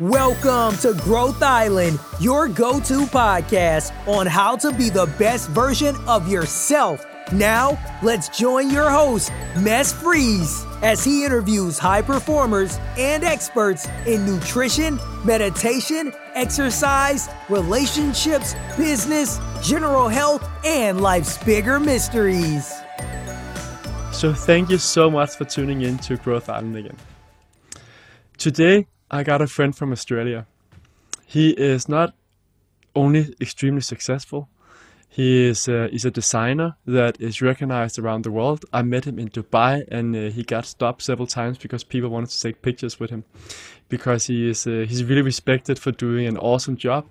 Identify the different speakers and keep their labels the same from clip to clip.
Speaker 1: Welcome to Growth Island, your go to podcast on how to be the best version of yourself. Now, let's join your host, Mess Freeze, as he interviews high performers and experts in nutrition, meditation, exercise, relationships, business, general health, and life's bigger mysteries.
Speaker 2: So, thank you so much for tuning in to Growth Island again. Today, I got a friend from Australia. He is not only extremely successful, he is a, he's a designer that is recognized around the world. I met him in Dubai and uh, he got stopped several times because people wanted to take pictures with him because he is uh, he's really respected for doing an awesome job.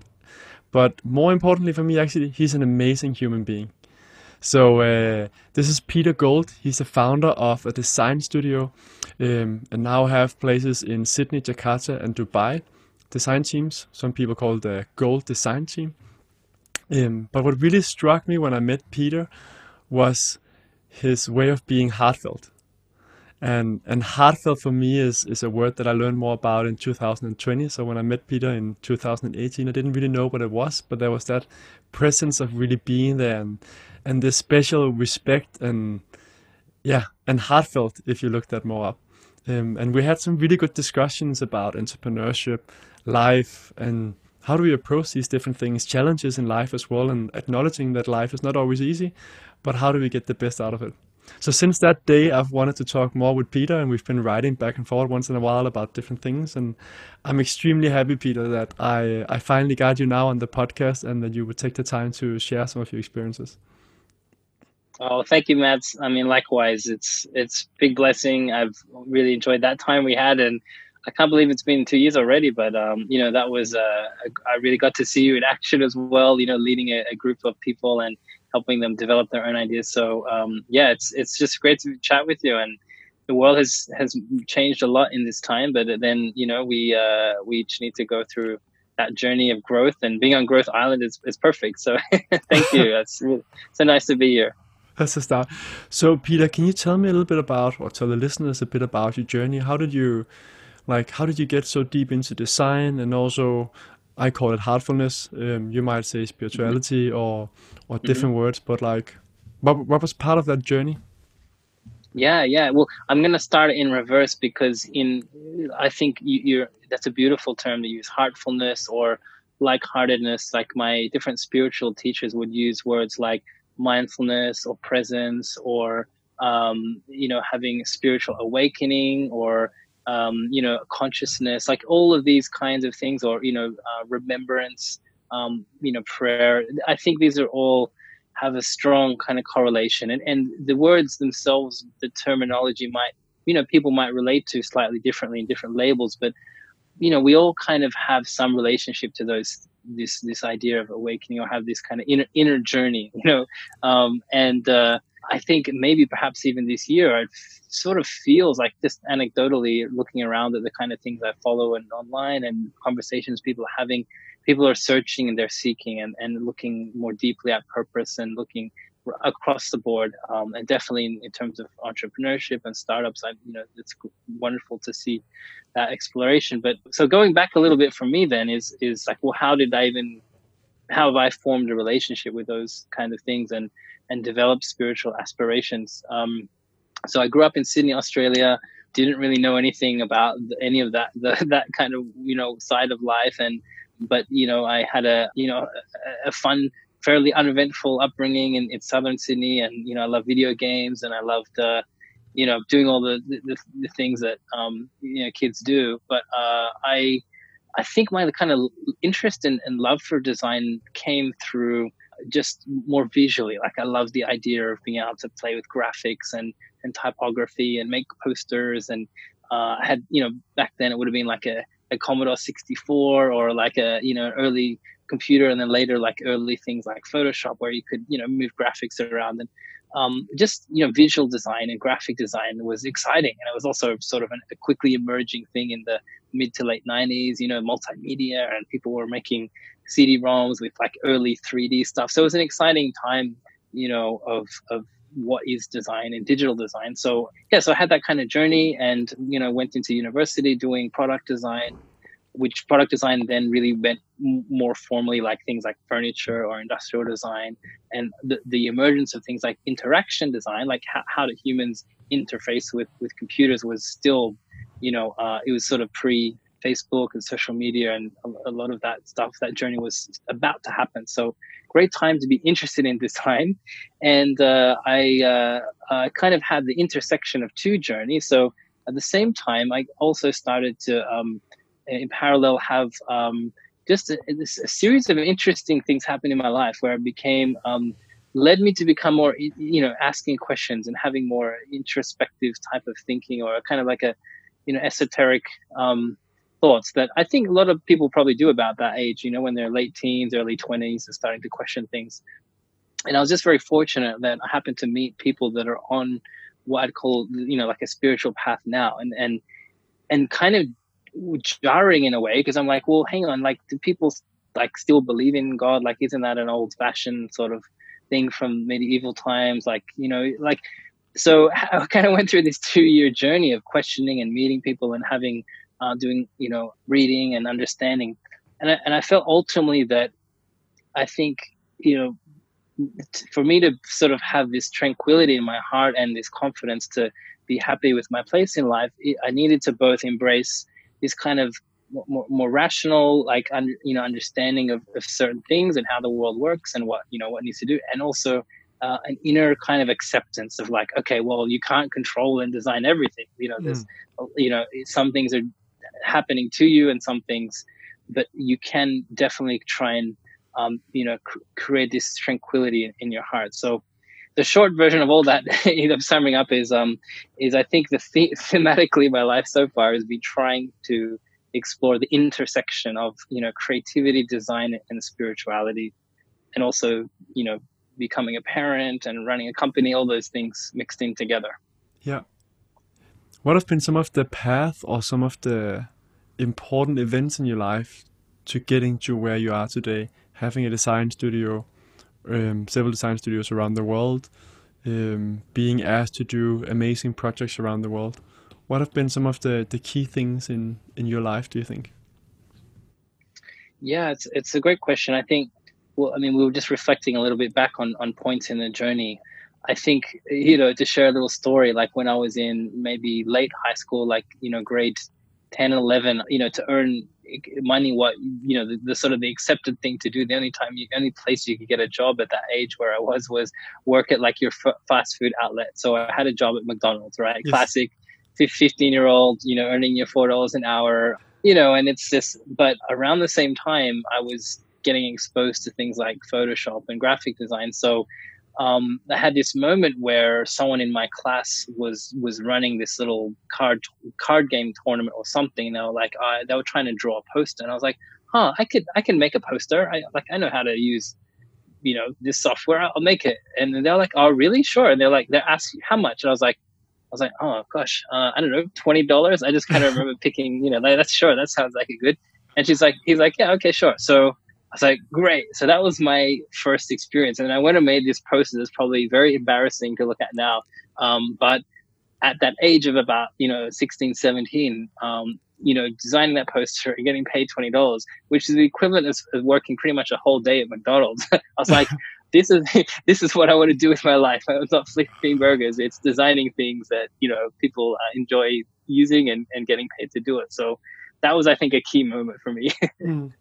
Speaker 2: But more importantly for me actually, he's an amazing human being. So uh, this is Peter Gould. He's the founder of a design studio um, and now have places in Sydney, Jakarta, and Dubai. Design teams. Some people call the Gould Design Team. Um, but what really struck me when I met Peter was his way of being heartfelt. And and heartfelt for me is is a word that I learned more about in 2020. So when I met Peter in 2018, I didn't really know what it was, but there was that presence of really being there and and this special respect and yeah and heartfelt if you look that more up. Um, and we had some really good discussions about entrepreneurship life and how do we approach these different things challenges in life as well and acknowledging that life is not always easy but how do we get the best out of it? So since that day i've wanted to talk more with peter and we've been writing back and forth once in a while about different things and i'm extremely happy peter that i i finally got you now on the podcast and that you would take the time to share some of your experiences
Speaker 3: Oh, thank you, Matt. I mean, likewise, it's it's big blessing. I've really enjoyed that time we had, and I can't believe it's been two years already. But um, you know, that was uh, I really got to see you in action as well. You know, leading a, a group of people and helping them develop their own ideas. So um, yeah, it's it's just great to chat with you. And the world has has changed a lot in this time. But then you know, we uh, we each need to go through that journey of growth. And being on Growth Island is is perfect. So thank you. It's so nice to be here.
Speaker 2: That's a start. So, Peter, can you tell me a little bit about, or tell the listeners a bit about your journey? How did you, like, how did you get so deep into design, and also, I call it heartfulness. Um, you might say spirituality mm-hmm. or or mm-hmm. different mm-hmm. words, but like, what what was part of that journey?
Speaker 3: Yeah, yeah. Well, I'm gonna start in reverse because in I think you, you're that's a beautiful term to use, heartfulness or like-heartedness. Like my different spiritual teachers would use words like mindfulness or presence or um, you know having spiritual awakening or um, you know consciousness like all of these kinds of things or you know uh, remembrance um, you know prayer. I think these are all have a strong kind of correlation and, and the words themselves the terminology might you know people might relate to slightly differently in different labels but you know we all kind of have some relationship to those this this idea of awakening or have this kind of inner inner journey, you know. Um, and uh, I think maybe perhaps even this year, it sort of feels like just anecdotally looking around at the kind of things I follow and online and conversations people are having. People are searching and they're seeking and, and looking more deeply at purpose and looking across the board, um, and definitely in, in, terms of entrepreneurship and startups. I, you know, it's wonderful to see that exploration. But so going back a little bit for me, then is is like, well, how did I even, how have I formed a relationship with those kind of things and and developed spiritual aspirations? Um, so I grew up in Sydney, Australia. Didn't really know anything about any of that, the, that kind of you know side of life, and but you know I had a you know a, a fun fairly uneventful upbringing in, in southern Sydney, and you know I love video games and I loved uh, you know doing all the the, the things that um, you know kids do. But uh, I I think my kind of interest and, love for design came through just more visually. Like I love the idea of being able to play with graphics and and typography and make posters and uh, I had you know back then it would have been like a, a Commodore 64 or like a you know early computer and then later like early things like photoshop where you could you know move graphics around. And um, just you know visual design and graphic design was exciting. And it was also sort of an, a quickly emerging thing in the mid to late 90s you know multimedia and people were making cd-roms with like early 3d stuff. So it was an exciting time you know of of what is design and digital design. So yeah so i had that kind of journey and you know went into university doing product design which product design then really went more formally like things like furniture or industrial design and the, the emergence of things like interaction design like how, how do humans interface with with computers was still you know uh, it was sort of pre facebook and social media and a, a, lot of that stuff that journey was about to happen. So great time to be interested in design. And uh, i uh, kind of had the intersection of two journeys. So at the same time i also started to um, in parallel have um, just a, a, series of interesting things happen in my life where it became um, led me to become more you know asking questions and having more introspective type of thinking or kind of like a you know esoteric um, thoughts that I think a lot of people probably do about that age. You know, when they're late teens, early twenties, and starting to question things. And I was just very fortunate that I happened to meet people that are on what I'd call you know like a spiritual path now, and and and kind of jarring in a way because I'm like, well, hang on, like, do people like still believe in God? Like, isn't that an old fashioned sort of thing from medieval times? Like, you know, like, so I kind of went through this two year journey of questioning and meeting people and having, uh, doing, you know, reading and understanding. And I, and I felt ultimately that I think, you know, for me to sort of have this tranquility in my heart and this confidence to be happy with my place in life, I needed to both embrace this kind of more, more rational, like un, you know, understanding of, of certain things and how the world works and what you know what needs to do, and also uh, an inner kind of acceptance of like, okay, well, you can't control and design everything. You know, there's, mm. you know, some things are happening to you and some things, but you can definitely try and, um, you know, cr- create this tranquility in, in, your heart. So the short version of all that, of summing up is, um, is I think the, the thematically my life so far has been trying to explore the intersection of, you know, creativity, design, and spirituality, and also, you know, becoming a parent and running a company, all those things mixed in together.
Speaker 2: Yeah. What have been some of the path or some of the important events in your life to getting to where you are today, having a design studio, um, design studios around the world, um, being asked to do amazing projects around the world. What have been some of the, the key things in, in your life, do you think?
Speaker 3: Yeah, it's, it's a great question. I think, well, I mean, we were just reflecting a little bit back on, on points in the journey. I think, you know, to share a little story, like when I was in maybe late high school, like, you know, grade 10 and 11 you know to earn money what you know the, the, sort of the accepted thing to do. The only time you only place you could get a job at that age where i was was work at like your f- fast food outlet. So i had a job at mcdonald's right? Yes. classic 15 year old you know earning your four dollars an hour you know and it's just but around the same time i was getting exposed to things like photoshop and graphic design. So um, I had this moment where someone in my class was was running this little card card game tournament or something. And they were like, uh, they were trying to draw a poster, and I was like, huh, I could I can make a poster. I like I know how to use you know this software. I'll make it. And they're like, oh really? Sure. And they're like, they're asking how much, and I was like. I was like, oh gosh, uh, I don't know, twenty dollars. I just kind of remember picking, you know, like, that's sure. That sounds like a good. And she's like, he's like, yeah, okay, sure. So was like, great. So that was my first experience. And I went and made this poster that's probably very embarrassing to look at now. Um, but at that age of about, you know, 16, 17, um, you know, designing that poster and getting paid $20, which is the equivalent of, of working pretty much a whole day at McDonald's. I was like, this is, this is what I want to do with my life. I'm not flipping burgers. It's designing things that, you know, people uh, enjoy using and, and getting paid to do it. So that was, I think, a key moment for me. mm.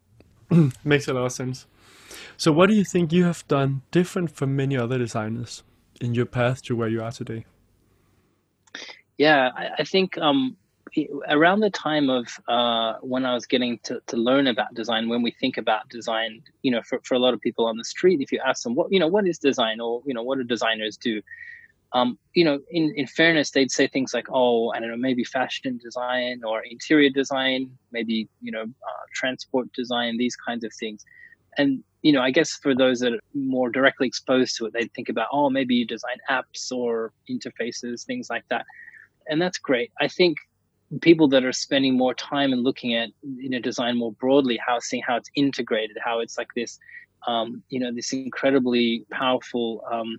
Speaker 2: Makes a lot of sense. So, what do you think you have done different from many other designers in your path to where you are today?
Speaker 3: Yeah, I, I think um, around the time of uh, when I was getting to, to learn about design, when we think about design, you know, for, for a lot of people on the street, if you ask them what, you know, what is design or, you know, what do designers do? Um, you know, in, in fairness, they'd say things like, oh, I don't know, maybe fashion design or interior design, maybe, you know, uh, transport design, these kinds of things. And, you know, I guess for those that are more directly exposed to it, they'd think about, oh, maybe you design apps or interfaces, things like that. And that's great. I think people that are spending more time and looking at, you know, design more broadly, how seeing how it's integrated, how it's like this, um, you know, this incredibly powerful, um,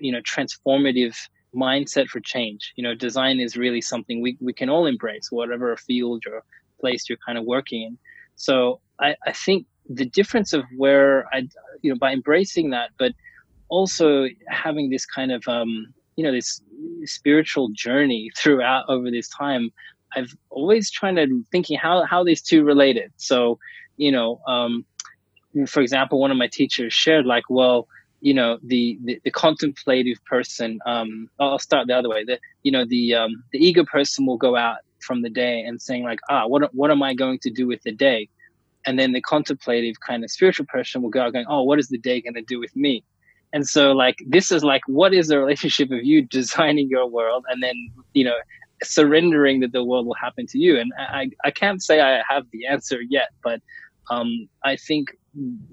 Speaker 3: you know transformative mindset for change you know design is really something we, we can all embrace whatever field you're place you're kind of working in. So I, I think the difference of where I, you know, by embracing that, but also having this kind of, um, you know, this spiritual journey throughout over this time, I've always trying to thinking how how these two related. So, you know, um, for example, one of my teachers shared like, well, you know, the the, the contemplative person. Um, I'll start the other way. The you know the um, the eager person will go out from the day and saying like, ah, what what am I going to do with the day? And then the contemplative kind of spiritual person will go out going, oh, what is the day going to do with me? And so like this is like what is the relationship of you designing your world and then you know surrendering that the world will happen to you. And I I can't say I have the answer yet, but um, I think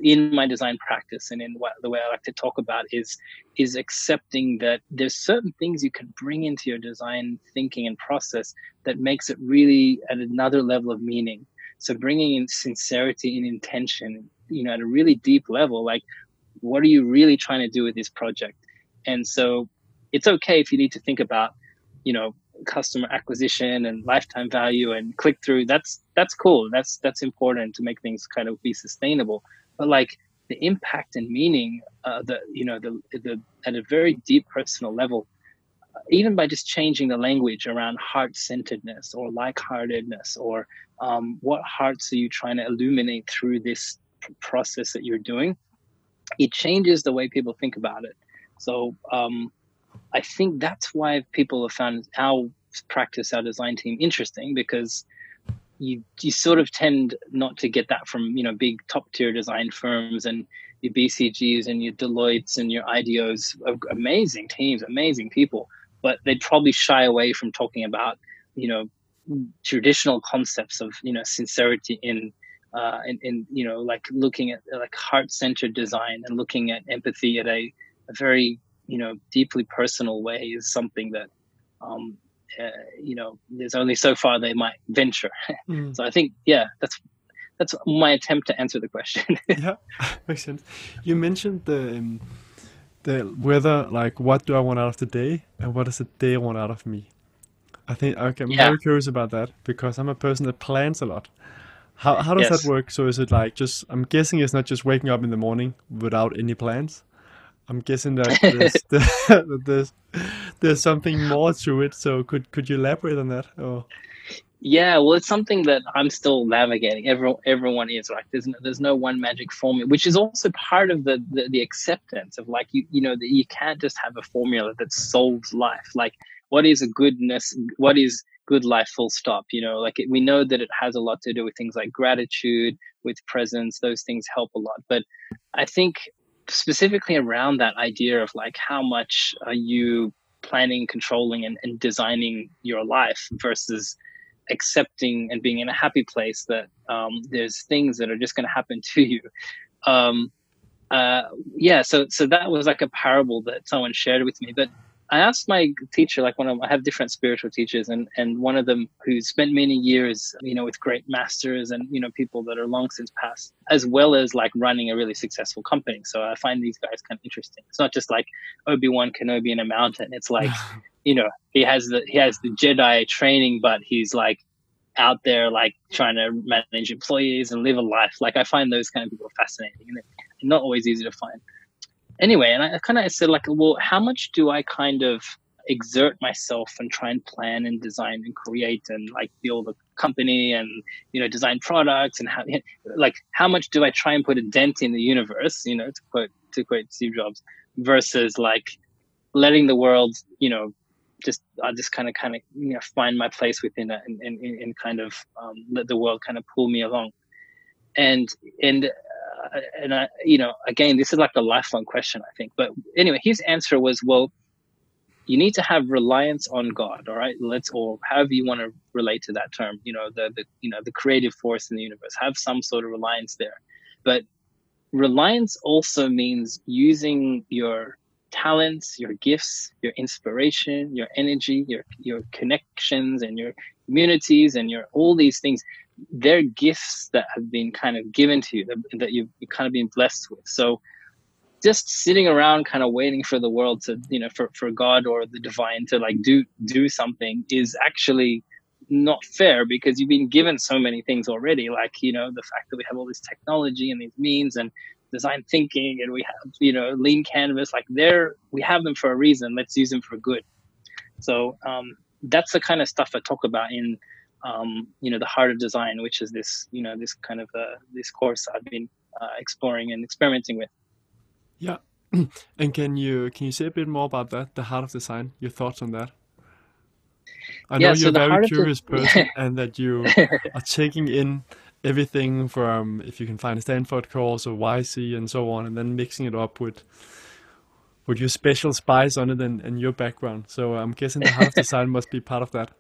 Speaker 3: in my design practice and in what, the way I like to talk about is is accepting that there's certain things you can bring into your design thinking and process that makes it really at another level of meaning. So bringing in sincerity and intention, you know, at a really deep level, like what are you really trying to do with this project? And so it's okay if you need to think about, you know, customer acquisition and lifetime value and click through that's that's cool. That's that's important to make things kind of be sustainable. But like the impact and meaning uh, the you know the the at a very deep personal level uh, even by just changing the language around heart-centeredness or like-heartedness or um, what hearts are you trying to illuminate through this process that you're doing it changes the way people think about it. So um, I think that's why people have found our practice, our design team interesting because you you sort of tend not to get that from you know big top tier design firms and your BCGs and your Deloittes and your IDEOs, amazing teams, amazing people, but they'd probably shy away from talking about you know traditional concepts of you know sincerity in uh, you know like looking at like heart centered design and looking at empathy at a, a very you know deeply personal way is something that um, uh, you know there's only so far they might venture. Mm. so i think yeah that's that's my attempt to answer the question.
Speaker 2: Yeah makes sense. You mentioned the um, the whether like what do i want out of the day and what does the day want out of me? I think okay, i'm yeah. very curious about that because i'm a person that plans a lot. How, how does yes. that work? So is it like just i'm guessing it's not just waking up in the morning without any plans. I'm guessing that there's, there's, there's something more to it. So could could you elaborate on that? Or?
Speaker 3: Yeah, well, it's something that I'm still navigating. Everyone, everyone is like, there's no, there's no one magic formula, which is also part of the, the, the acceptance of like you you know that you can't just have a formula that solves life. Like, what is a goodness? What is good life? Full stop. You know, like it, we know that it has a lot to do with things like gratitude, with presence. Those things help a lot. But I think specifically around that idea of like how much are you planning, controlling, and, and designing your life versus accepting and being in a happy place that um, there's things that are just going to happen to you. Um, uh, yeah, so so that was like a parable that someone shared with me. But I asked my teacher, like one of I have different spiritual teachers, and and one of them who spent many years, you know, with great masters and you know people that are long since passed, as well as like running a really successful company. So I find these guys kind of interesting. It's not just like Obi Wan Kenobi in a mountain. It's like, you know, he has the he has the Jedi training, but he's like out there like trying to manage employees and live a life. Like I find those kind of people fascinating and not always easy to find anyway, and I kind of said like, well, how much do I kind of exert myself and try and plan and design and create and like build a company and you know design products and how like how much do I try and put a dent in the universe, you know, to quote to quote Steve Jobs, versus like letting the world, you know, just I just kind of kind of you know find my place within it and, and, and kind of um, let the world kind of pull me along. And and Uh, and I, you know, again, this is like a lifelong question, I think. But anyway, his answer was, well, you need to have reliance on God, all right? Let's, or however you want to relate to that term, you know, the, the, you know, the creative force in the universe. Have some sort of reliance there, but reliance also means using your talents, your gifts, your inspiration, your energy, your your connections, and your communities, and your all these things they're gifts that have been kind of given to you that, that you've kind of been blessed with. So just sitting around kind of waiting for the world to, you know, for, for God or the divine to like do, do something is actually not fair because you've been given so many things already like you know the fact that we have all this technology and these means and design thinking and we have you know lean canvas like they're we have them for a reason let's use them for good so um, that's the kind of stuff i talk about in um, you know the heart of design which is this you know this kind of uh, this course i've been uh, exploring and experimenting with.
Speaker 2: Yeah. And can you can you say a bit more about that the heart of design your thoughts on that? I know
Speaker 3: Yeah,
Speaker 2: you're a very
Speaker 3: of the-
Speaker 2: curious person and that you are taking in everything from if you can find a Stanford course or YC and so on, and then mixing it up with with your special spice on it and, and your background. So I'm guessing the of design must be part of that.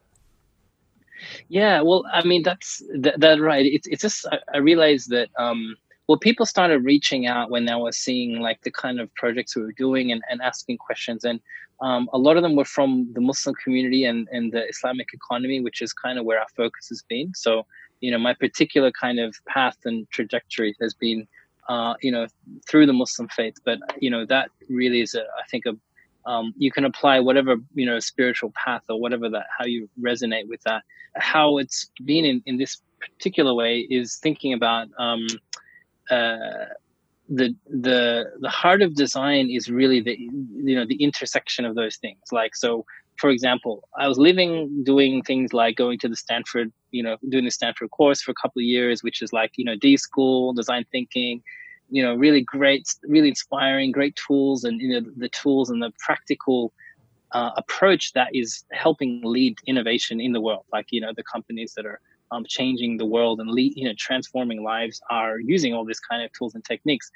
Speaker 3: Yeah, well, I mean that's that, that right. It's it's just I, I realized that um well people started reaching out when I was seeing like the kind of projects we were doing and, and asking questions and um, a lot of them were from the Muslim community and, and the Islamic economy, which is kind of where our focus has been. So, you know, my particular kind of path and trajectory has been, uh, you know, through the Muslim faith. But, you know, that really is, a, I think, a, um, you can apply whatever, you know, spiritual path or whatever that, how you resonate with that. How it's been in, in this particular way is thinking about, um, uh, the the the heart of design is really the you know the intersection of those things like so for example i was living doing things like going to the stanford you know doing the stanford course for a couple of years which is like you know d school design thinking you know really great really inspiring great tools and you know the tools and the practical uh, approach that is helping lead innovation in the world. Like you know the companies that are um, changing the world and lead, you know transforming lives are using all this kind of tools and techniques.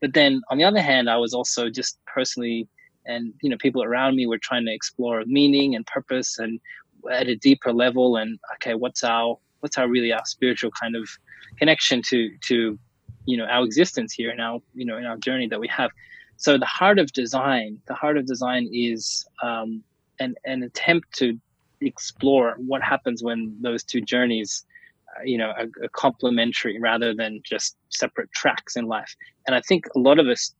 Speaker 3: But then on the other hand i was also just personally and you know people around me were trying to explore meaning and purpose and at a deeper level and okay what's our what's our really our spiritual kind of connection to to you know our existence here and our you know in our journey that we have. So the heart of design the heart of design is um, an, an attempt to explore what happens when those two journeys uh, you know are, are complementary rather than just separate tracks in life. And i think a lot of us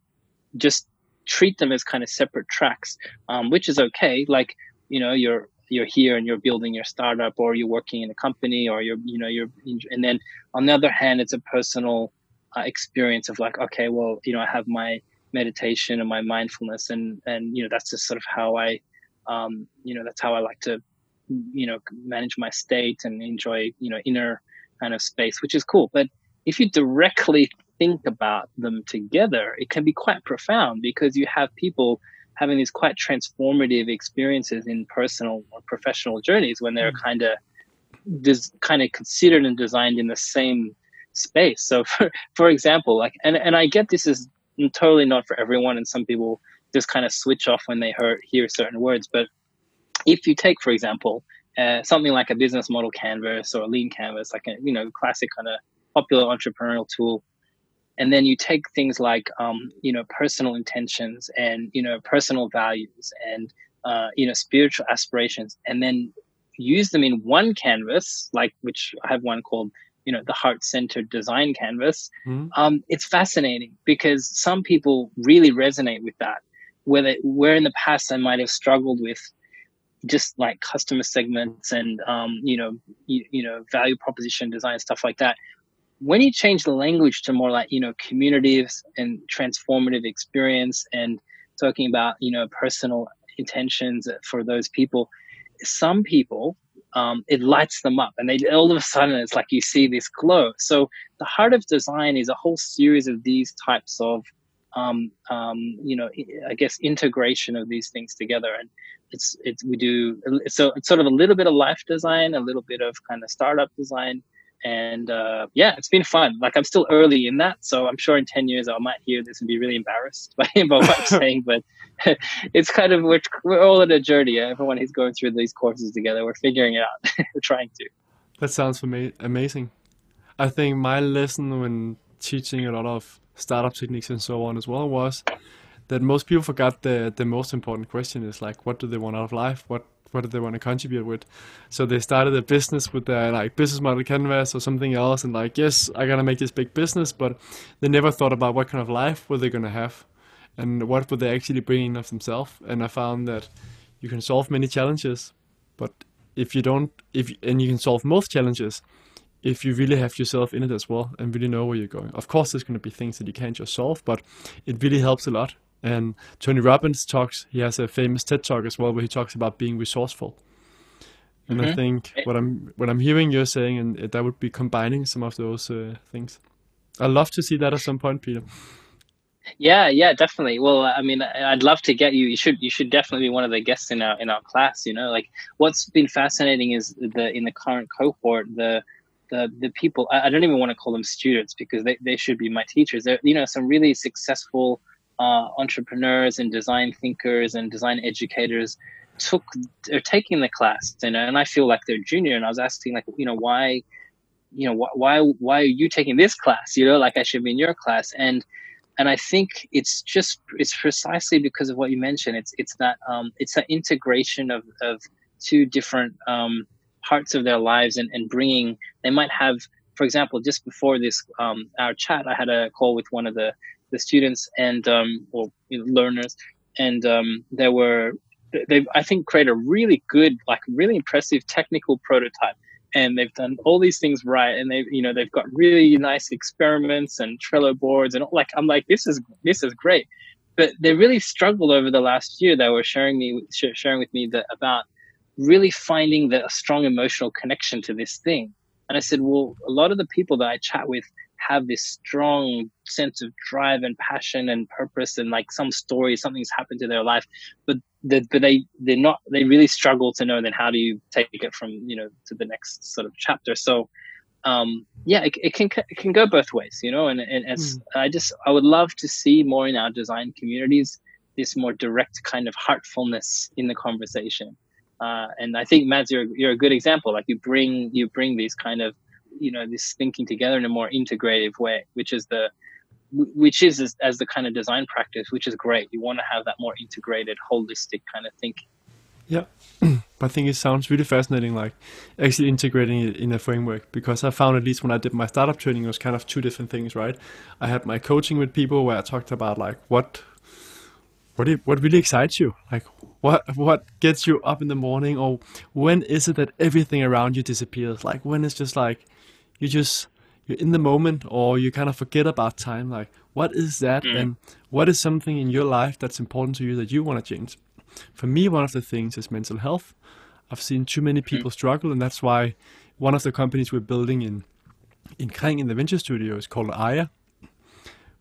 Speaker 3: just treat them as kind of separate tracks um, which is okay. Like you know you're you're here and you're building your startup or you're working in a company or you're you know you're and then on the other hand it's a personal uh, experience of like okay well you know i have my meditation and my mindfulness and and you know that's just sort of how i um, you know that's how i like to you know manage my state and enjoy you know inner kind of space which is cool. But if you directly think about them together it can be quite profound because you have people having these quite transformative experiences in personal or professional journeys when they're kind of des- kind of considered and designed in the same space. So for for example like and and i get this is totally not for everyone and some people just kind of switch off when they hear, hear certain words but if you take, for example, uh, something like a business model canvas or a lean canvas, like a you know classic kind of popular entrepreneurial tool, and then you take things like um, you know personal intentions and you know personal values and uh, you know spiritual aspirations, and then use them in one canvas, like which I have one called you know the heart centered design canvas.
Speaker 2: Mhm.
Speaker 3: Um, it's fascinating because some people really resonate with that. Whether where in the past I might have struggled with just like customer segments and um, you know you, you know value proposition design stuff like that when you change the language to more like you know communities and transformative experience and talking about you know personal intentions for those people some people um, it lights them up and they all of a sudden it's like you see this glow. So the heart of design is a whole series of these types of um, um, you know i guess integration of these things together. And it's it's we do so it's sort of a little bit of life design a little bit of kind of startup design and uh, yeah it's been fun. Like i'm still early in that so i'm sure in 10 years i might hear this and be really embarrassed by, by what i'm saying but it's kind of we're, we're all in a journey. Everyone is going through these courses together. We're figuring it out. We're trying to.
Speaker 2: That sounds ama- amazing. I think my lesson when teaching a lot of startup techniques and so on as well was that most people forgot the the most important question is like what do they want out of life? What what do they want to contribute with? So they started a business with their like business model canvas or something else and like yes, I gotta make this big business, but they never thought about what kind of life were they gonna have and what would they actually bring of themselves. And I found that you can solve many challenges, but if you don't if and you can solve most challenges if you really have yourself in it as well and really know where you're going. Of course, there's to be things that you can't just solve, but it really helps a lot. And Tony Robbins talks, he has a famous TED talk as well where he talks about being resourceful. And mm-hmm. I think what I'm what I'm hearing you're saying, and that would be combining some of those uh, things. I'd love to see that at some point, Peter.
Speaker 3: Yeah, yeah, definitely. Well, I mean, I'd love to get you. You should, you should definitely be one of the guests in our in our class. You know, like what's been fascinating is the in the current cohort the the the people I, don't even want to call them students because they, they should be my teachers they're you know some really successful uh, entrepreneurs and design thinkers and design educators took are taking the class you know and i feel like they're junior and i was asking like you know why you know why why are you taking this class you know like i should be in your class? And and i think it's just it's precisely because of what you mentioned. It's it's that um it's an integration of of two different um parts of their lives and, and bringing they might have for example just before this um, our chat i had a call with one of the the students and um, or you know, learners. And um, there were they i think create a really good like really impressive technical prototype. And they've done all these things right. And they've you know they've got really nice experiments and trello boards and like i'm like this is this is great. But they really struggled over the last year. They were sharing me sharing with me that about really finding the strong emotional connection to this thing. And I said, well, a lot of the people that I chat with have this strong sense of drive and passion and purpose and like some story, something's happened to their life, but the, but they they're not they really struggle to know then how do you take it from you know to the next sort of chapter. So um, yeah, it, it can it can go both ways, you know, and, and it's mm. I just I would love to see more in our design communities this more direct kind of heartfulness in the conversation uh, and I think Mads, you're you're a good example. Like you bring you bring these kind of you know this thinking together in a more integrative way, which is the which is as, as the kind of design practice, which is great. You want to have that more integrated, holistic kind of thinking.
Speaker 2: Yeah, I think it sounds really fascinating, like actually integrating it in a framework. Because I found at least when I did my startup training, it was kind of two different things, right? I had my coaching with people where I talked about like what what what really excites you, like what what gets you up in the morning or when is it that everything around you disappears like when it's just like you just you're in the moment or you kind of forget about time like what is that mm. and what is something in your life that's important to you that you want to change for me one of the things is mental health i've seen too many mm. people mm. struggle and that's why one of the companies we're building in in Kring in the venture studio is called Aya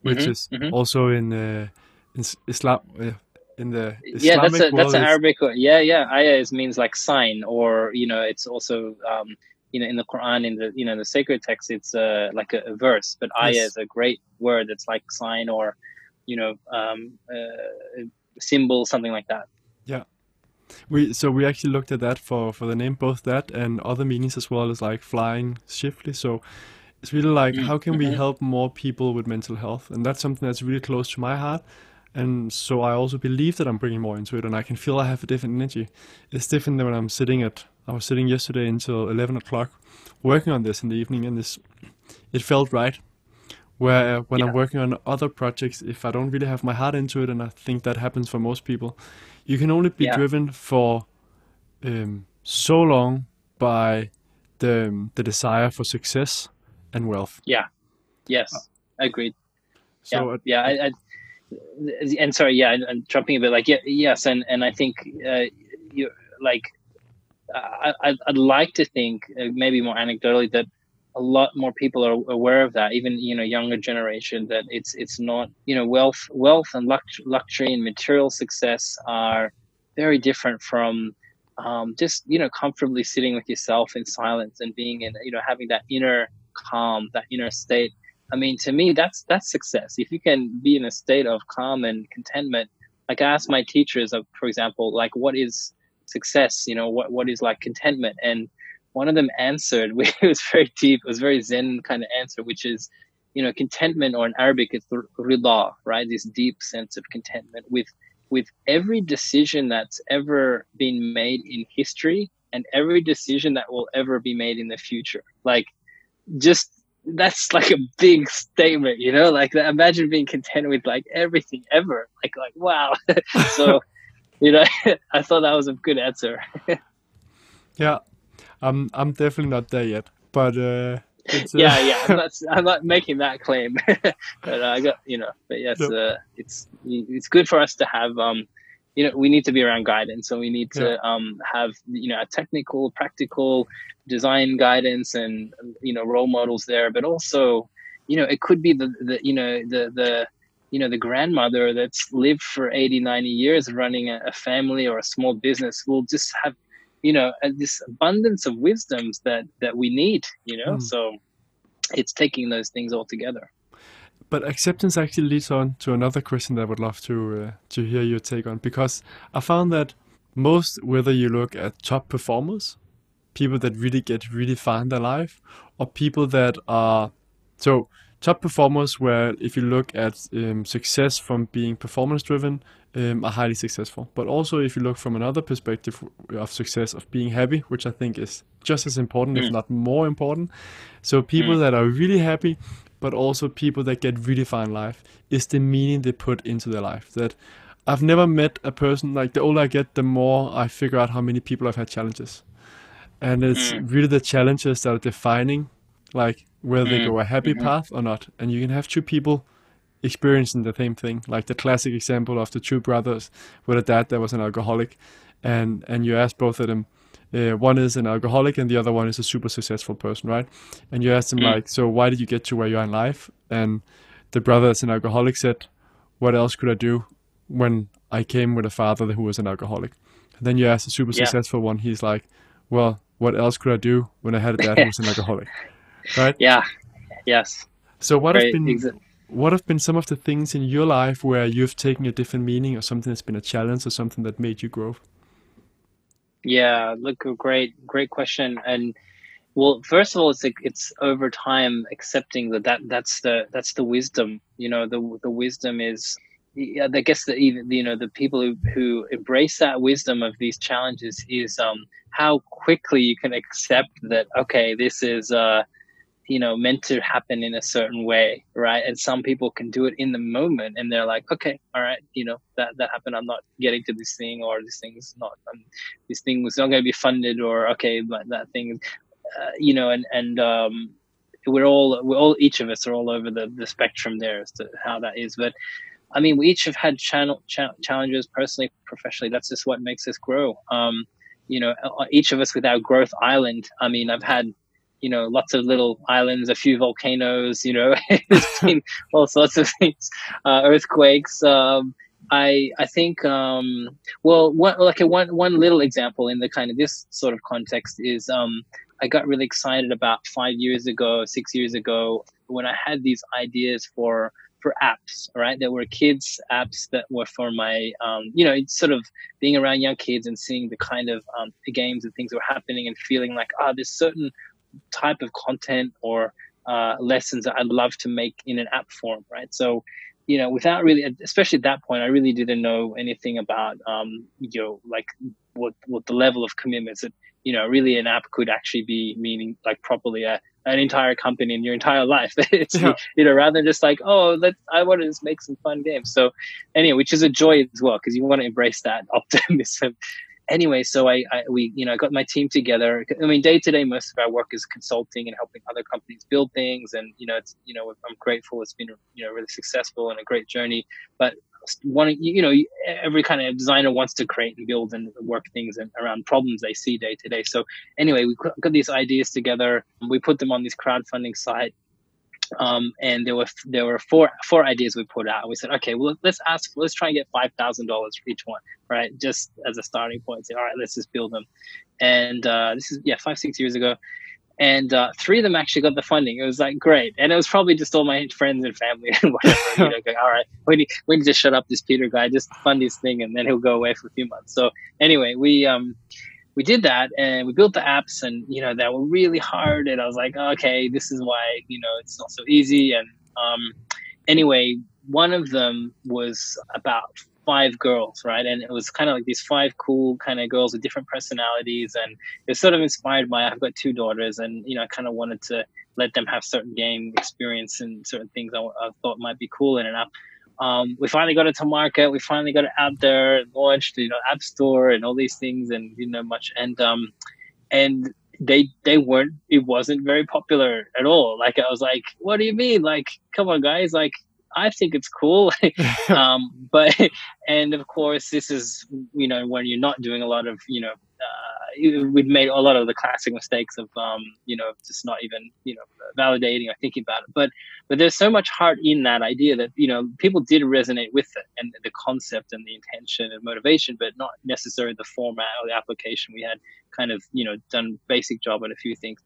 Speaker 2: which mm-hmm, is mm-hmm. also in uh, in Islam uh, in the Islamic
Speaker 3: yeah that's a that's an Arabic yeah yeah ayah is means like sign or you know it's also um, you know in the Quran in the you know the sacred text it's uh, like a, a verse but ayah yes. is a great word that's like sign or you know um, uh, symbol something like that
Speaker 2: yeah we so we actually looked at that for for the name both that and other meanings as well as like flying swiftly so it's really like mm-hmm. how can we mm-hmm. help more people with mental health and that's something that's really close to my heart and so I also believe that I'm bringing more into it, and I can feel I have a different energy. It's different than when I'm sitting at. I was sitting yesterday until 11 o'clock, working on this in the evening, and this it felt right. Where when yeah. I'm working on other projects, if I don't really have my heart into it, and I think that happens for most people, you can only be yeah. driven for um, so long by the the desire for success and wealth.
Speaker 3: Yeah. Yes. Uh, Agreed. So yeah, yeah I, I, and sorry, yeah, I'm jumping a bit. Like, yeah, yes, and and I think uh, you like, I, I'd like to think uh, maybe more anecdotally that a lot more people are aware of that. Even you know, younger generation that it's it's not you know wealth, wealth and luxury and material success are very different from um, just you know comfortably sitting with yourself in silence and being in you know having that inner calm, that inner state I mean, to me, that's that's success. If you can be in a state of calm and contentment, like I asked my teachers, of, for example, like what is success? You know, what what is like contentment? And one of them answered, it was very deep, it was very Zen kind of answer, which is, you know, contentment, or in Arabic, it's rida, right? This deep sense of contentment with with every decision that's ever been made in history and every decision that will ever be made in the future. Like, just that's like a big statement, you know. Like imagine being content with like everything ever. Like like wow. so, you know, I thought that was a good answer.
Speaker 2: Yeah, I'm I'm definitely not there yet, but uh,
Speaker 3: uh... yeah, yeah, I'm not I'm not making that claim, but uh, I got you know, but yes, uh, it's it's good for us to have um, you know, we need to be around guidance, so we need to yeah. um have you know a technical, practical design guidance and you know role models there, but also you know it could be the the you know the the you know the grandmother that's lived for 80 90 years running a, a family or a small business will just have you know this abundance of wisdoms that that we need you know mm. so it's taking those things all together
Speaker 2: but acceptance actually leads on to another question that I would love to uh, to hear your take on because I found that most whether you look at top performers, people that really get really far in their life, or people that are so top performers where if you look at um, success from being performance driven um, are highly successful but also if you look from another perspective of success of being happy which i think is just as important mm. if not more important so people mm. that are really happy but also people that get in life is the meaning they put into their life that i've never met a person like the older i get the more i figure out how many people i've had challenges and it's mm. really the challenges that are defining like whether they mm-hmm. go a happy mm-hmm. path or not. And you can have two people experiencing the same thing, like the classic example of the two brothers with a dad that was an alcoholic, and and you ask both of them. Uh, one is an alcoholic and the other one is a super successful person, right? And you ask them mm. like, so why did you get to where you are in life? And the brother that's an alcoholic said, what else could I do when I came with a father who was an alcoholic? And then you ask the super yeah. successful one, he's like, well, what else could I do when I had a dad who was an alcoholic? Right?
Speaker 3: Yeah. Yes.
Speaker 2: So what Great. have been what have been some of the things in your life where you've taken a different meaning or something that's been a challenge or something that made you grow?
Speaker 3: Yeah, look, great, great question. And well, first of all, it's like it's over time accepting that, that that's the that's the wisdom. You know, the the wisdom is I guess that even you know the people who, who embrace that wisdom of these challenges is um, how quickly you can accept that okay this is uh, you know meant to happen in a certain way right and some people can do it in the moment and they're like okay all right you know that that happened i'm not getting to this thing or this thing's not um, this thing was not going to be funded or okay but that thing uh, you know and and um, we're all we're all each of us are all over the the spectrum there as to how that is but I mean, we each have had channel cha- challenges personally, professionally. That's just what makes us grow. Um, you know, each of us with our growth island. I mean, I've had, you know, lots of little islands, a few volcanoes. You know, all sorts of things, uh, earthquakes. Um, I I think um, well, one, like a one one little example in the kind of this sort of context is um, I got really excited about five years ago, six years ago, when I had these ideas for for apps, right? There were kids apps that were for my, um, you know, sort of being around young kids and seeing the kind of um, games and things that were happening and feeling like, ah, oh, there's certain type of content or uh, lessons that I'd love to make in an app form, right? So, you know, without really, especially at that point, I really didn't know anything about, um, you know, like what what the level of commitments that you know really an app could actually be meaning like properly a, an entire company in your entire life. it's yeah. you know rather than just like oh let I want to just make some fun games. So anyway, which is a joy as well because you want to embrace that optimism. Anyway, so I, I we you know I got my team together. I mean day to day most of our work is consulting and helping other companies build things, and you know it's you know I'm grateful it's been you know really successful and a great journey. But one you know every kind of designer wants to create and build and work things and around problems they see day to day so anyway we got these ideas together we put them on this crowdfunding site um, and there were there were four four ideas we put out. We said, okay, well let's ask, let's try and get five thousand dollars for each one, right? Just as a starting point. Say, all right, let's just build them. And uh, this is yeah, five six years ago and uh, three of them actually got the funding. It was like great, and it was probably just all my friends and family and whatever. you know, going, all right, we need we need to shut up this Peter guy, just fund his thing, and then he'll go away for a few months. So anyway, we um we did that, and we built the apps, and you know that were really hard. And I was like, okay, this is why you know it's not so easy. And um, anyway, one of them was about five girls, right? And it was kind of like these five cool kind of girls with different personalities, and it was sort of inspired by I've got two daughters, and you know I kind of wanted to let them have certain game experience and certain things I, I thought might be cool in an app. Um, we finally got it to market. We finally got it out there, launched, you know, App Store and all these things, and you know much. And um, and they they weren't it wasn't very popular at all like i was like what do you mean like come on guys like i think it's cool um but and of course this is you know when you're not doing a lot of you know uh, we've made a lot of the classic mistakes of um, you know just not even you know validating or thinking about it. But but there's so much heart in that idea that you know people did resonate with it and the concept and the intention and motivation but not necessarily the format or the application. We had kind of you know done basic job on a few things.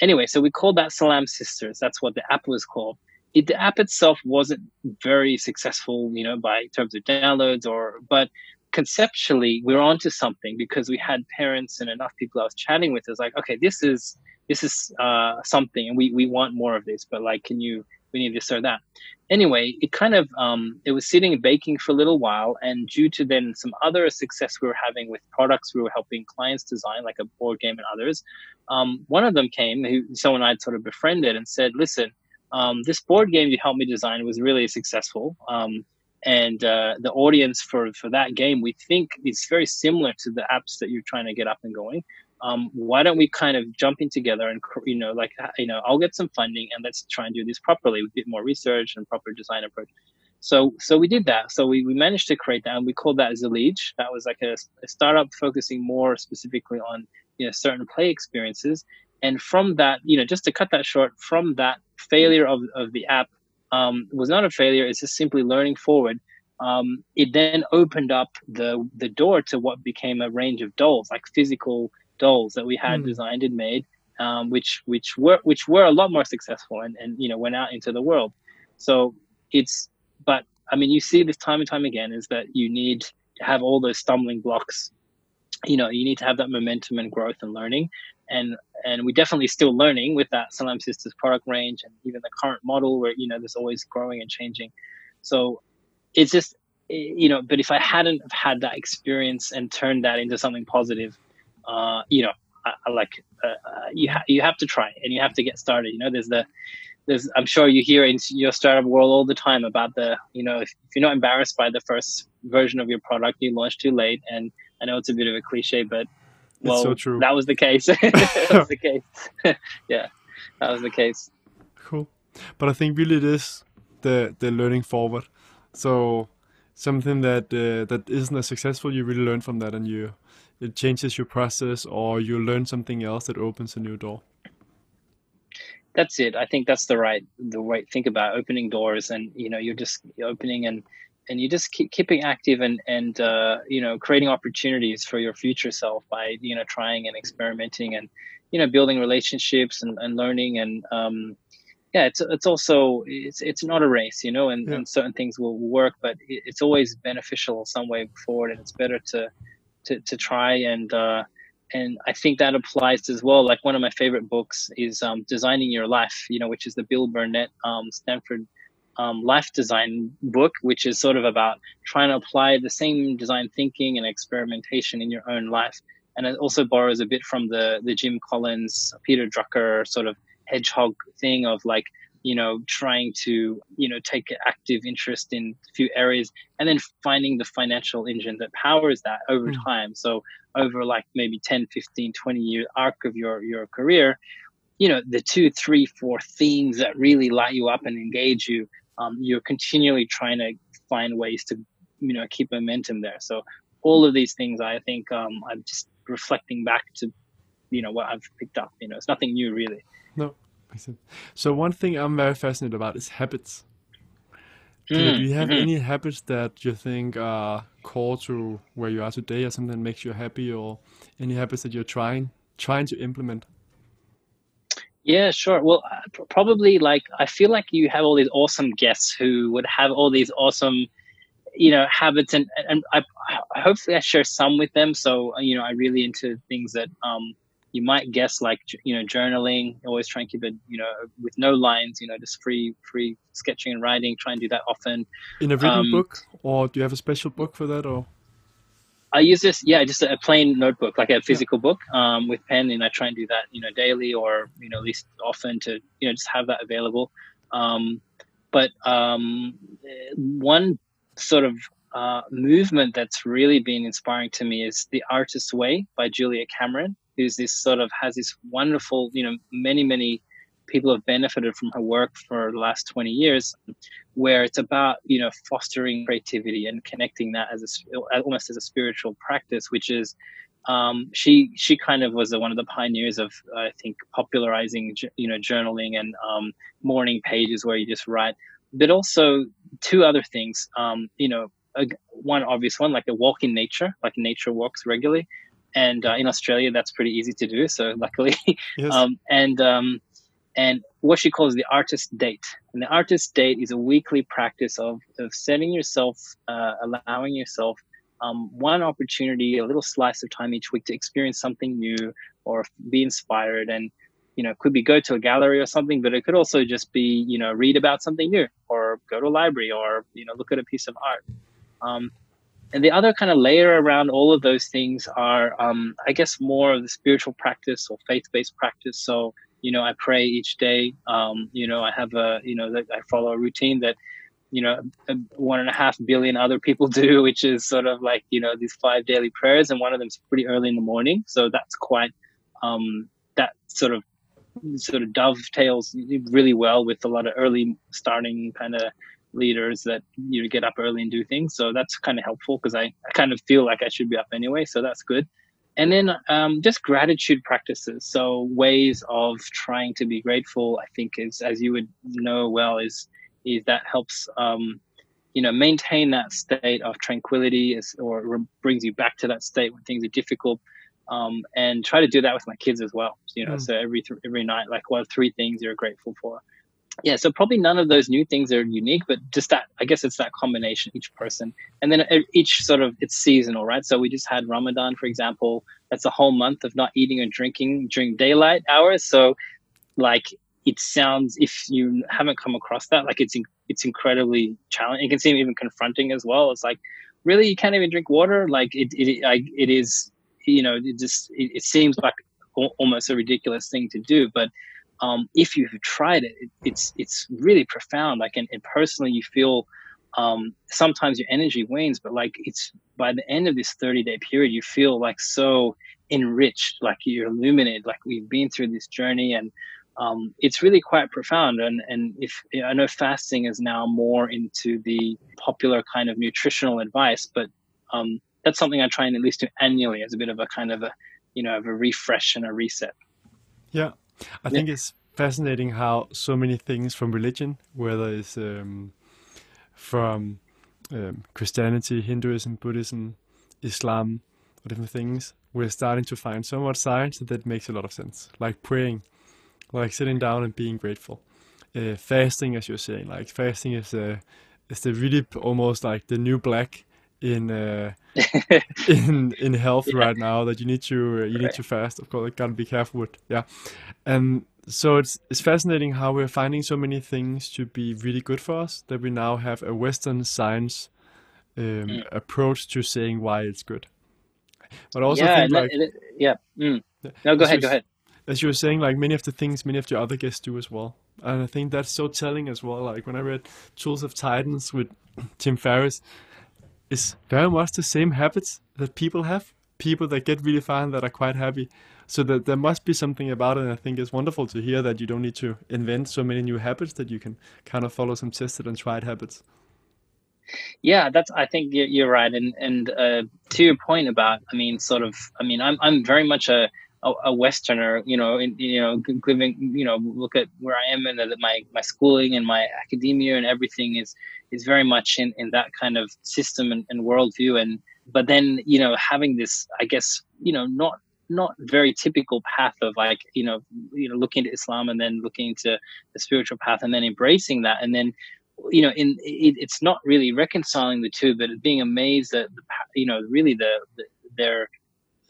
Speaker 3: Anyway so we called that salam sisters. That's what the app was called. It, the app itself wasn't very successful you know by terms of downloads or but conceptually we're onto something because we had parents and enough people I was chatting with. Is like, okay, this is this is uh, something, and we we want more of this. But like, can you? We need this or that. Anyway, it kind of um, it was sitting and baking for a little while, and due to then some other success we were having with products we were helping clients design, like a board game and others. Um, one of them came, who someone I'd sort of befriended, and said, "Listen, um, this board game you helped me design was really successful." Um, and uh, the audience for for that game we think is very similar to the apps that you're trying to get up and going. Um, why don't we kind of jump in together and you know like you know i'll get some funding and let's try and do this properly with a bit more research and proper design approach. So so we did that. So we, we managed to create that and we called that Zileej. that was like a, a startup focusing more specifically on you know certain play experiences. And from that you know just to cut that short from that failure of, of the app um, was not a failure. It's just simply learning forward. Um, it then opened up the the door to what became a range of dolls, like physical dolls that we had mm. designed and made, um, which which were which were a lot more successful and and you know went out into the world. So it's but I mean you see this time and time again is that you need to have all those stumbling blocks. You know you need to have that momentum and growth and learning, and and we're definitely still learning with that Salam Sisters product range and even the current model where you know there's always growing and changing. So it's just you know, but if I hadn't had that experience and turned that into something positive, uh, you know, I, I like uh, uh, you ha- you have to try and you have to get started. You know, there's the there's I'm sure you hear in your startup world all the time about the you know if, if you're not embarrassed by the first version of your product, you launch too late. And I know it's a bit of a cliche, but well,
Speaker 2: it's so true.
Speaker 3: That was the case. that was the case. yeah, that was the case.
Speaker 2: Cool, but I think really it is the the learning forward. So something that uh, that isn't as successful, you really learn from that, and you it changes your process, or you learn something else that opens a new door.
Speaker 3: That's it. I think that's the right the right think about opening doors, and you know you're just opening and and you just keep keeping active and and uh, you know creating opportunities for your future self by you know trying and experimenting and you know building relationships and, and learning and um, yeah it's it's also it's it's not a race you know and, yeah. and certain things will work but it's always beneficial some way forward and it's better to to, to try and uh, and I think that applies as well. Like one of my favorite books is um, Designing Your Life, you know, which is the Bill Burnett um, Stanford um, life design book, which is sort of about trying to apply the same design thinking and experimentation in your own life. And it also borrows a bit from the the Jim Collins, Peter Drucker sort of hedgehog thing of like you know trying to you know take active interest in a few areas and then finding the financial engine that powers that over mm. time so over like maybe 10 15 20 year arc of your your career you know the two three four themes that really light you up and engage you um, you're continually trying to find ways to you know keep momentum there. So all of these things i think um, i'm just reflecting back to you know what i've picked up you know it's nothing new really.
Speaker 2: No so one thing i'm very fascinated about is habits. Do, mm, do you have mm-hmm. any habits that you think are core to where you are today or something that makes you happy or any habits that you're trying trying to implement
Speaker 3: yeah, sure. Well, uh, probably like I feel like you have all these awesome guests who would have all these awesome, you know, habits, and and I, I hopefully I share some with them. So uh, you know, I really into things that um you might guess like you know journaling. Always try and keep it you know with no lines. You know, just free free sketching and writing. Try and do that often.
Speaker 2: In a written um, book, or do you have a special book for that, or?
Speaker 3: I use this, yeah, just a plain notebook, like a physical yeah. book um, with pen, and I try and do that, you know, daily or you know, at least often to you know just have that available. Um, but um, one sort of uh, movement that's really been inspiring to me is the Artist's Way by Julia Cameron. who's this sort of has this wonderful, you know, many many people have benefited from her work for the last 20 years where it's about you know fostering creativity and connecting that as a almost as a spiritual practice which is um, she she kind of was one of the pioneers of I think popularizing you know journaling and um, morning pages where you just write, but also two other things. Um, you know, a, one obvious one like a walk in nature, like nature walks regularly, and uh, in Australia that's pretty easy to do. So luckily, yes. Um, and um, and what she calls the artist date. And the artist date is a weekly practice of of setting yourself, uh, allowing yourself um, one opportunity, a little slice of time each week to experience something new or be inspired. And, you know, could be go to a gallery or something, but it could also just be, you know, read about something new or go to a library or, you know, look at a piece of art. Um, and the other kind of layer around all of those things are, um, I guess, more of the spiritual practice or faith based practice. So, you know, I pray each day. Um, you know, I have a, you know, I follow a routine that you know one and a half billion other people do which is sort of like you know these five daily prayers and one of them's pretty early in the morning so that's quite um that sort of sort of dovetails really well with a lot of early starting kind of leaders that you know, get up early and do things so that's kind of helpful because I, I kind of feel like i should be up anyway so that's good and then um, just gratitude practices. So ways of trying to be grateful i think is as you would know well is is that helps um, you know maintain that state of tranquility is, or brings you back to that state when things are difficult um, and try to do that with my kids as well. You know mm. so every th- every night like what are three things you're grateful for yeah so probably none of those new things are unique but just that i guess it's that combination each person. And then each sort of it's seasonal right? So we just had ramadan for example. That's a whole month of not eating or drinking during daylight hours. So like it sounds if you haven't come across that like it's it's incredibly challenging. It can seem even confronting as well. It's like really you can't even drink water? Like it it, I, it is you know it just it, it seems like almost a ridiculous thing to do but um, if you've tried it, it, it's it's really profound like and, and personally you feel um, sometimes your energy wanes but like it's by the end of this 30 day period you feel like so enriched like you're illuminated like we've been through this journey and um, it's really quite profound. And, and if I know fasting is now more into the popular kind of nutritional advice, but um, that's something I try and at least do annually as a bit of a kind of a, you know, of a refresh and a reset.
Speaker 2: Yeah. I think yeah. it's fascinating how so many things from religion, whether it's um, from um, Christianity, Hinduism, Buddhism, Islam, or different things, we're starting to find so much science that, that makes a lot of sense. Like praying like sitting down and being grateful. Uh, fasting, as you're saying, like fasting is uh, is the really almost like the new black in uh, in in health yeah. right now that you need to uh, you need to fast. Of course, it gotta be careful with yeah, and so it's it's fascinating how we're finding so many things to be really good for us that we now have a Western science um, mm. approach to saying why it's good.
Speaker 3: But also yeah, think, like, it, yeah. Mm. No, go ahead. Go ahead
Speaker 2: as you were saying, like many of the things many of the other guests do as well. And I think that's so telling as well. Like when I read Tools of Titans with Tim Ferriss, it's very much the same habits that people have. People that get really far and that are quite happy. So that there must be something about it. And I think it's wonderful to hear that you don't need to invent so many new habits that you can kind of follow some tested and tried habits.
Speaker 3: Yeah, that's. I think you're right. And and uh, to your point about, I mean, sort of. I mean, I'm I'm very much a a, a Westerner, you know, in, you know, living, you know, look at where I am and my my schooling and my academia and everything is is very much in in that kind of system and, and worldview. And but then you know, having this, I guess, you know, not not very typical path of like you know you know looking to Islam and then looking into the spiritual path and then embracing that and then you know in it, it's not really reconciling the two but being amazed that the you know really the, the their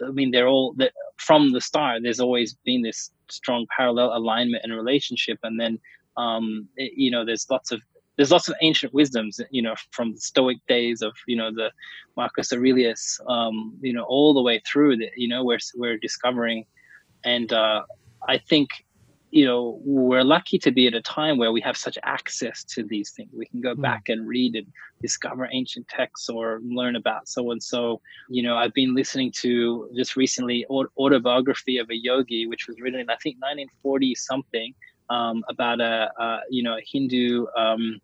Speaker 3: I mean, they're all that from the start. There's always been this strong parallel alignment and relationship, and then um, it, you know, there's lots of there's lots of ancient wisdoms, you know, from the Stoic days of you know the Marcus Aurelius, um, you know, all the way through that, you know, we're we're discovering, and uh, I think you know we're lucky to be at a time where we have such access to these things. We can go mm. back and read and discover ancient texts or learn about so and so you know i've been listening to just recently autobiography of a yogi which was written in i think 1940 something um, about a, a, you know a hindu um,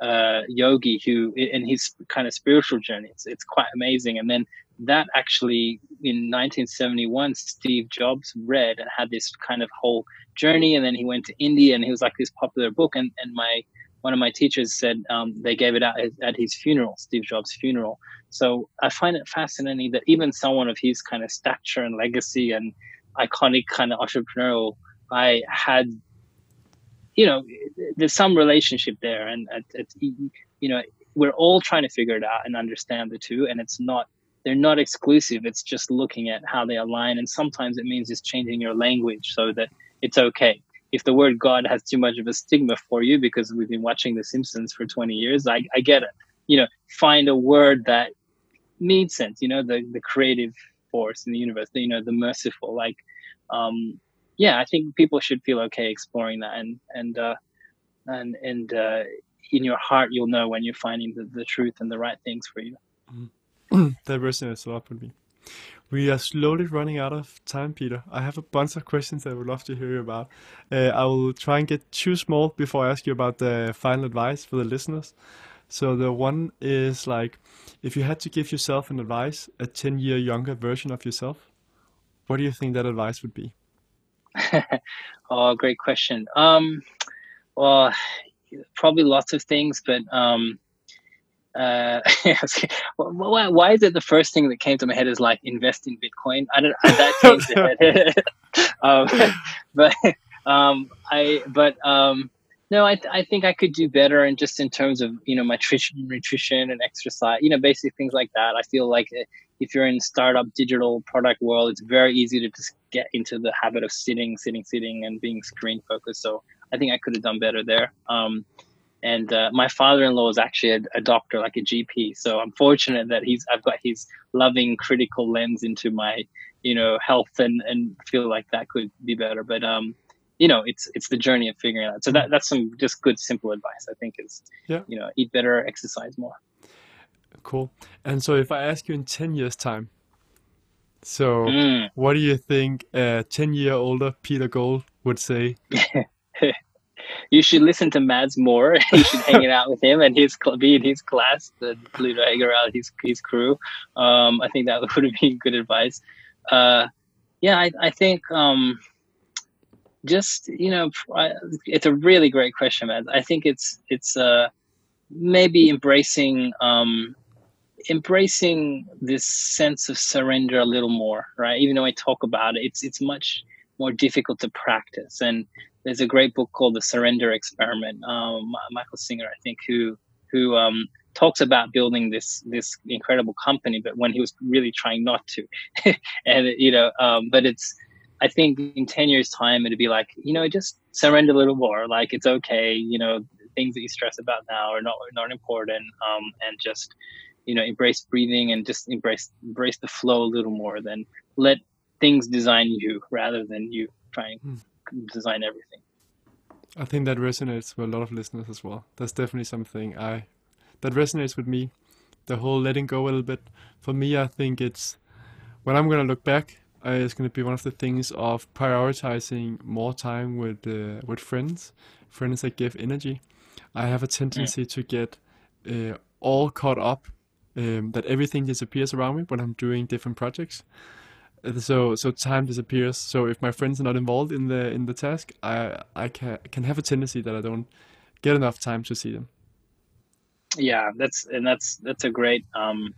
Speaker 3: uh, yogi who in his kind of spiritual journey. It's, it's quite amazing. And then that actually in 1971 steve jobs read and had this kind of whole journey and then he went to india and he was like this popular book and, and my one of my teachers said um, they gave it out at his funeral steve jobs funeral. So i find it fascinating that even someone of his kind of stature and legacy and iconic kind of entrepreneurial i had you know there's some relationship there and it's you know we're all trying to figure it out and understand the two and it's not they're not exclusive. It's just looking at how they align. And sometimes it means just changing your language so that it's okay. If the word God has too much of a stigma for you because we've been watching The Simpsons for 20 years, I, I get it. You know, find a word that means sense, you know, the, the creative force in the universe, the, you know, the merciful. Like, um, yeah, I think people should feel okay exploring that. And, and, uh, and, and, uh, in your heart, you'll know when you're finding the, the truth and the right things for you.
Speaker 2: Mm-hmm. That resonates a lot with me. We are slowly running out of time, Peter. I have a bunch of questions I would love to hear you about. Uh, I will try and get two small before I ask you about the final advice for the listeners. So the one is like, if you had to give yourself an advice, a 10 year younger version of yourself, what do you think that advice would be?
Speaker 3: oh, great question. Um, well, probably lots of things, but um, uh, why, why is it the first thing that came to my head is like invest in Bitcoin? I don't that it. um, but um, I but um, no, I, I think I could do better and just in terms of you know my nutrition, nutrition and exercise, you know, basic things like that. I feel like if you're in startup digital product world, it's very easy to just get into the habit of sitting, sitting, sitting, and being screen focused. So I think I could have done better there. Um, and uh, my father-in-law is actually a, a, doctor like a gp so i'm fortunate that he's i've got his loving critical lens into my you know health and and feel like that could be better but um you know it's it's the journey of figuring it out. So that that's some just good simple advice i think is yeah. you know eat better exercise more.
Speaker 2: Cool. And so if i ask you in 10 years time so mm. what do you think a 10 year older peter gould would say
Speaker 3: you should listen to Mads more. you should hang it out with him and his be in his class, the Ludo Aggarwal, his his crew. Um, I think that would be good advice. Uh, yeah, I, I think um, just you know, I, it's a really great question, Mads. I think it's it's uh, maybe embracing um, embracing this sense of surrender a little more, right? Even though I talk about it, it's it's much more difficult to practice and there's a great book called The Surrender Experiment. Um, Michael Singer, I think, who who um, talks about building this this incredible company, but when he was really trying not to, and you know, um, but it's I think in ten years' time it'd be like you know just surrender a little more. Like it's okay, you know, things that you stress about now are not not important, um, and just you know embrace breathing and just embrace embrace the flow a little more. Than let things design you rather than you trying. Mm design everything.
Speaker 2: I think that resonates with a lot of listeners as well. That's definitely something I that resonates with me. The whole letting go a little bit. For me, I think it's when I'm gonna look back, uh, it's gonna be one of the things of prioritizing more time with uh, with friends, friends that give energy. I have a tendency mm. to get uh, all caught up, um, that everything disappears around me when I'm doing different projects so so time disappears. So if my friends are not involved in the in the task, I I can can have a tendency that I don't get enough time to see them.
Speaker 3: Yeah, that's and that's that's a great. Um,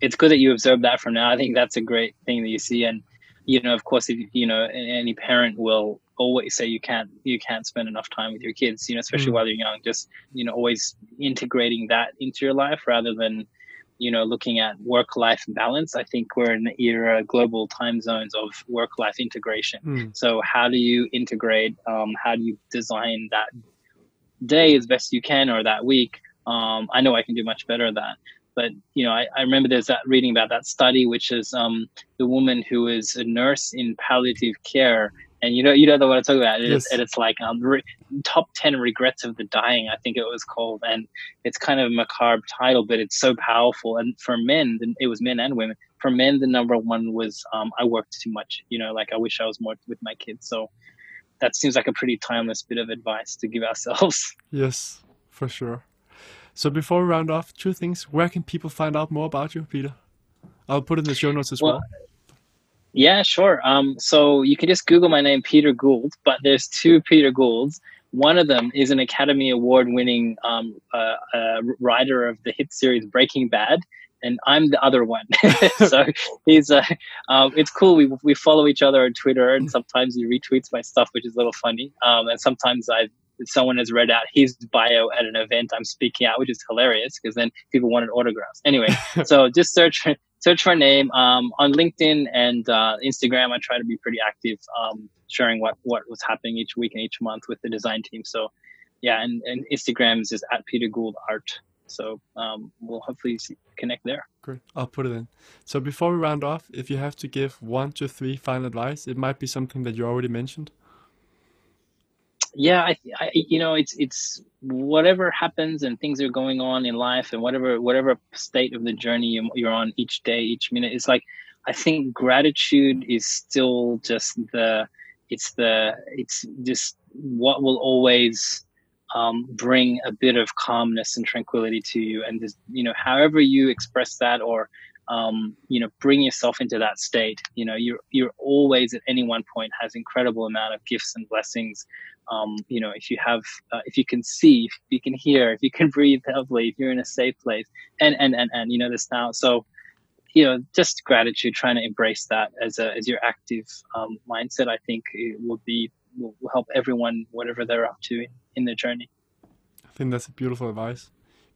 Speaker 3: it's good that you observe that from now. I think that's a great thing that you see, and you know, of course, if, you know, any parent will always say you can't you can't spend enough time with your kids. You know, especially mm. while you're young. Just you know, always integrating that into your life rather than you know, looking at work life balance, I think we're in the era, global time zones of work life integration. Mm. So, how do you integrate? Um, how do you design that day as best you can or that week? Um, I know I can do much better at that. But, you know, I, I remember there's that reading about that study, which is um, the woman who is a nurse in palliative care and you know you know what I'm talking about. And,
Speaker 2: Yes.
Speaker 3: it's, and it's like um, re- top ten regrets of the dying, I think it was called, and it's kind of a macabre title, but it's so powerful. And for men, it was men and women. For men, the number one was um, I worked too much. You know, like I wish I was more with my kids. So that seems like a pretty timeless bit of advice to give ourselves.
Speaker 2: Yes, for sure. So before we round off, two things. Where can people find out more about you, Peter? I'll put in the show notes as well.
Speaker 3: Well, Yeah, sure. Um, so you can just Google my name, Peter Gould, but there's two Peter Goulds. One of them is an Academy Award winning um, uh, uh, writer of the hit series Breaking Bad, and I'm the other one. so he's uh, um, it's cool. We, we follow each other on Twitter, and sometimes he retweets my stuff, which is a little funny. Um, and sometimes I someone has read out his bio at an event I'm speaking at, which is hilarious because then people wanted autographs. Anyway, so just search search my name um, on LinkedIn and uh, Instagram. I try to be pretty active, um, sharing what what was happening each week and each month with the design team. So yeah, and, and Instagram is just at Peter Gould Art. So um, we'll hopefully see, connect there.
Speaker 2: Great. I'll put it in. So before we round off, if you have to give one to three final advice, it might be something that you already mentioned.
Speaker 3: yeah I, I you know it's it's whatever happens and things are going on in life and whatever whatever state of the journey you- you're on each day each minute it's like i think gratitude is still just the it's the it's just what will always um, bring a bit of calmness and tranquility to you and just you know however you express that or um, you know bring yourself into that state you know you're you're always at any one point has incredible amount of gifts and blessings um, you know, if you have, uh, if you can see, if you can hear, if you can breathe healthily, if you're in a safe place, and and and and you know this now. So, you know, just gratitude, trying to embrace that as a as your active um, mindset. I think it will be will, will help everyone whatever they're up to in, in their journey.
Speaker 2: I think that's a beautiful advice.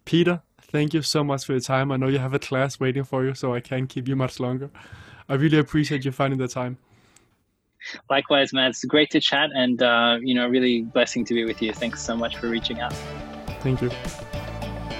Speaker 2: Peter, thank you so much for your time. I know you have a class waiting for you, so I can't keep you much longer. I really appreciate you finding the time.
Speaker 3: Likewise, man, it's great to chat, and uh, you know, really blessing to be with you. Thanks so much for reaching out.
Speaker 2: Thank you.